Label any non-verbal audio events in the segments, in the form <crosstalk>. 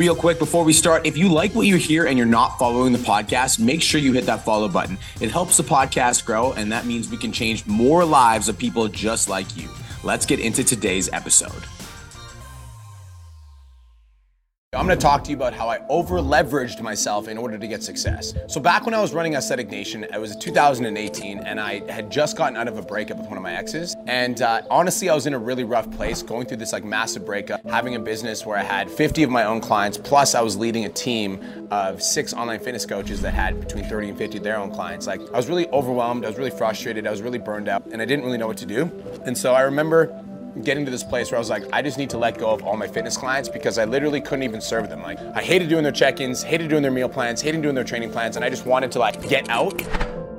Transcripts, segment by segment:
Real quick before we start, if you like what you hear and you're not following the podcast, make sure you hit that follow button. It helps the podcast grow, and that means we can change more lives of people just like you. Let's get into today's episode. I'm to talk to you about how I over leveraged myself in order to get success. So, back when I was running Aesthetic Nation, it was 2018, and I had just gotten out of a breakup with one of my exes. And uh, honestly, I was in a really rough place going through this like massive breakup, having a business where I had 50 of my own clients, plus I was leading a team of six online fitness coaches that had between 30 and 50 of their own clients. Like, I was really overwhelmed, I was really frustrated, I was really burned out, and I didn't really know what to do. And so, I remember getting to this place where I was like, I just need to let go of all my fitness clients because I literally couldn't even serve them. Like, I hated doing their check-ins, hated doing their meal plans, hated doing their training plans, and I just wanted to like get out.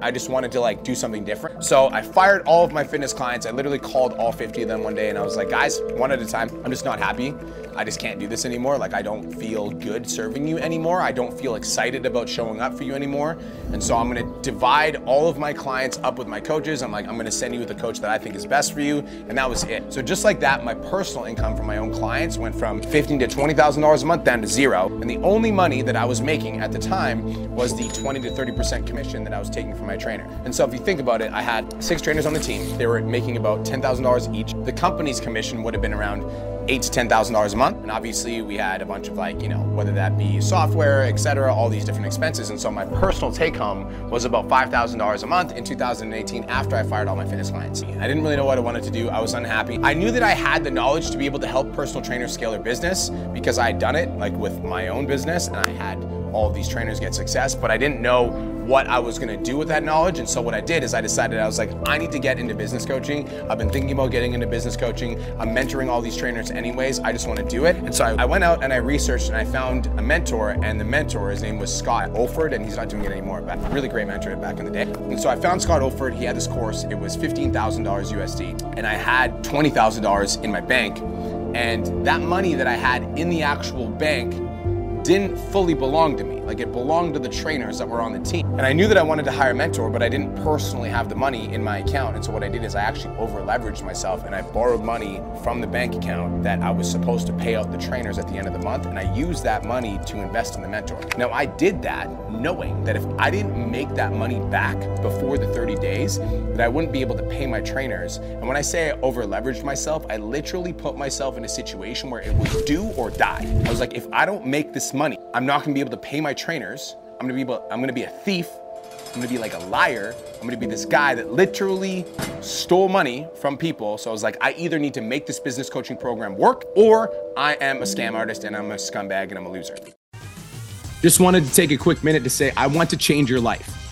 I just wanted to like do something different. So I fired all of my fitness clients. I literally called all 50 of them one day and I was like, guys, one at a time, I'm just not happy. I just can't do this anymore. Like, I don't feel good serving you anymore. I don't feel excited about showing up for you anymore. And so I'm gonna divide all of my clients up with my coaches. I'm like, I'm gonna send you with a coach that I think is best for you. And that was it. So just like that, my personal income from my own clients went from fifteen to $20,000 a month down to zero. And the only money that I was making at the time was the 20 to 30% commission that I was taking from my trainer. And so if you think about it, I had six trainers on the team. They were making about $10,000 each. The company's commission would have been around eight to ten thousand dollars a month. And obviously we had a bunch of like, you know, whether that be software, etc., all these different expenses. And so my personal take home was about five thousand dollars a month in 2018 after I fired all my fitness clients. I didn't really know what I wanted to do. I was unhappy. I knew that I had the knowledge to be able to help personal trainers scale their business because I had done it like with my own business and I had all of these trainers get success, but I didn't know what I was gonna do with that knowledge. And so what I did is I decided I was like, I need to get into business coaching. I've been thinking about getting into business coaching. I'm mentoring all these trainers anyways. I just wanna do it. And so I, I went out and I researched and I found a mentor and the mentor, his name was Scott Oldford and he's not doing it anymore, but really great mentor back in the day. And so I found Scott Oldford, he had this course, it was $15,000 USD and I had $20,000 in my bank. And that money that I had in the actual bank didn't fully belong to me. Like it belonged to the trainers that were on the team. And I knew that I wanted to hire a mentor, but I didn't personally have the money in my account. And so what I did is I actually over leveraged myself and I borrowed money from the bank account that I was supposed to pay out the trainers at the end of the month. And I used that money to invest in the mentor. Now I did that knowing that if I didn't make that money back before the 30 days, that I wouldn't be able to pay my trainers. And when I say I over leveraged myself, I literally put myself in a situation where it was do or die. I was like, if I don't make this money, I'm not gonna be able to pay my trainers. I'm gonna be able, I'm gonna be a thief. I'm gonna be like a liar. I'm gonna be this guy that literally stole money from people. So I was like, I either need to make this business coaching program work or I am a scam artist and I'm a scumbag and I'm a loser. Just wanted to take a quick minute to say, I want to change your life.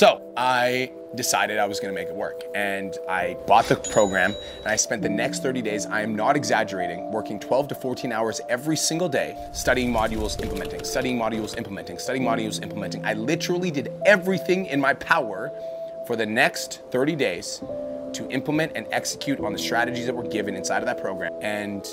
So I decided I was gonna make it work. And I bought the program and I spent the next 30 days, I am not exaggerating, working 12 to 14 hours every single day, studying modules, implementing, studying modules, implementing, studying modules, implementing. I literally did everything in my power for the next 30 days to implement and execute on the strategies that were given inside of that program. And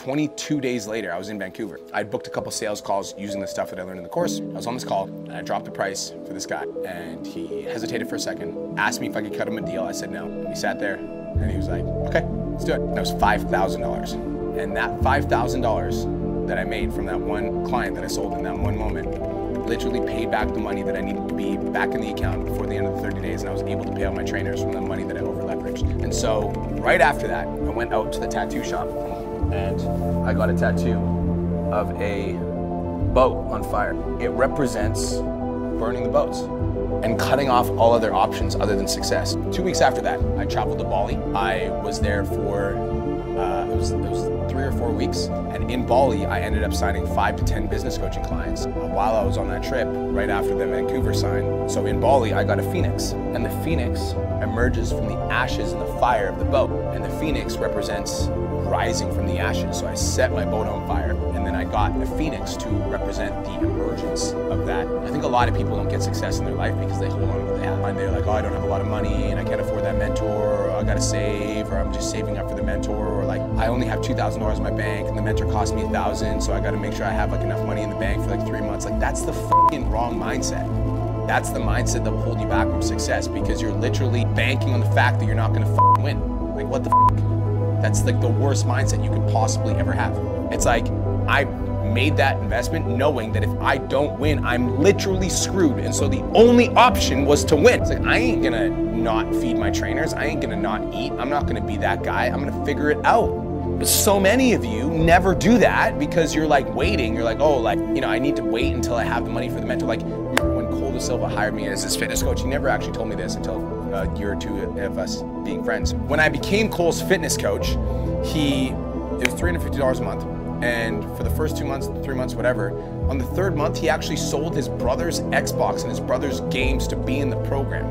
22 days later, I was in Vancouver. I booked a couple sales calls using the stuff that I learned in the course. I was on this call and I dropped the price for this guy. And he hesitated for a second, asked me if I could cut him a deal. I said no. He sat there and he was like, okay, let's do it. And that was $5,000. And that $5,000 that I made from that one client that I sold in that one moment literally paid back the money that I needed to be back in the account before the end of the 30 days. And I was able to pay out my trainers from the money that I over leveraged. And so right after that, I went out to the tattoo shop and I got a tattoo of a boat on fire. It represents burning the boats and cutting off all other options other than success. Two weeks after that, I traveled to Bali. I was there for uh, it, was, it was three or four weeks, and in Bali, I ended up signing five to ten business coaching clients while I was on that trip. Right after the Vancouver sign, so in Bali, I got a phoenix, and the phoenix emerges from the ashes and the fire of the boat, and the phoenix represents rising from the ashes. So I set my boat on fire, and then I got a phoenix to represent the emergence of that. I think a lot of people don't get success in their life because they hold on to what they have. And they're like, oh, I don't have a lot of money, and I can't afford that mentor, or I gotta save, or I'm just saving up for the mentor, or like I only have two thousand dollars in my bank, and the mentor cost me a thousand, so I gotta make sure I have like enough money in the bank for like three months. Like that's the fucking wrong mindset. That's the mindset that will hold you back from success because you're literally banking on the fact that you're not gonna win. Like what the f- That's like the worst mindset you could possibly ever have. It's like I made that investment knowing that if I don't win, I'm literally screwed. And so the only option was to win. It's like I ain't gonna not feed my trainers. I ain't gonna not eat. I'm not gonna be that guy. I'm gonna figure it out. But so many of you never do that because you're like waiting. You're like, oh, like, you know, I need to wait until I have the money for the mentor. Like, remember when Cole De Silva hired me as his fitness coach? He never actually told me this until Uh, a year or two of us being friends. When I became Cole's fitness coach, he, it was $350 a month. And for the first two months, three months, whatever, on the third month, he actually sold his brother's Xbox and his brother's games to be in the program.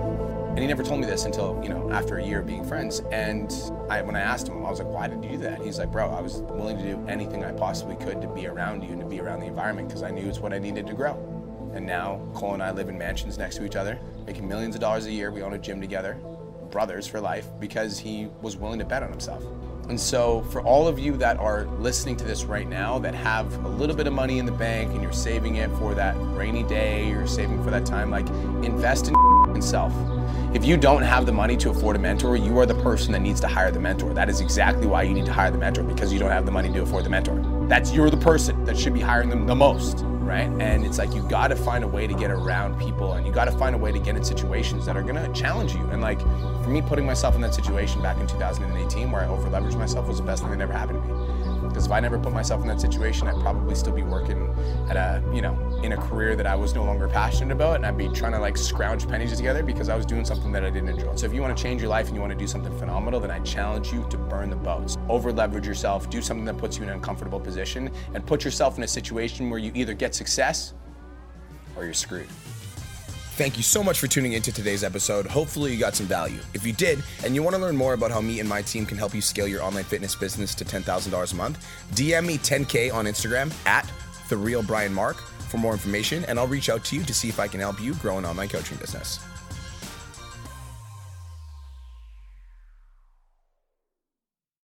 And he never told me this until, you know, after a year of being friends. And I, when I asked him, I was like, why did you do that? He's like, bro, I was willing to do anything I possibly could to be around you and to be around the environment because I knew it's what I needed to grow. And now Cole and I live in mansions next to each other, making millions of dollars a year. We own a gym together, brothers for life, because he was willing to bet on himself. And so, for all of you that are listening to this right now that have a little bit of money in the bank and you're saving it for that rainy day, you're saving for that time, like invest in <laughs> yourself. If you don't have the money to afford a mentor, you are the person that needs to hire the mentor. That is exactly why you need to hire the mentor because you don't have the money to afford the mentor. That's you're the person that should be hiring them the most, right? And it's like you got to find a way to get around people and you got to find a way to get in situations that are to challenge you. And like for me putting myself in that situation back in 2018 where I overleveraged myself was the best thing that ever happened to me. Because if I never put myself in that situation, I'd probably still be working at a, you know, in a career that I was no longer passionate about, and I'd be trying to like scrounge pennies together because I was doing something that I didn't enjoy. So if you want to change your life and you want to do something phenomenal, then I challenge you to burn the boats. Over leverage yourself, do something that puts you in an uncomfortable position, and put yourself in a situation where you either get success or you're screwed. Thank you so much for tuning into today's episode. Hopefully, you got some value. If you did, and you want to learn more about how me and my team can help you scale your online fitness business to $10,000 a month, DM me 10K on Instagram at The Real Brian Mark for more information, and I'll reach out to you to see if I can help you grow an online coaching business.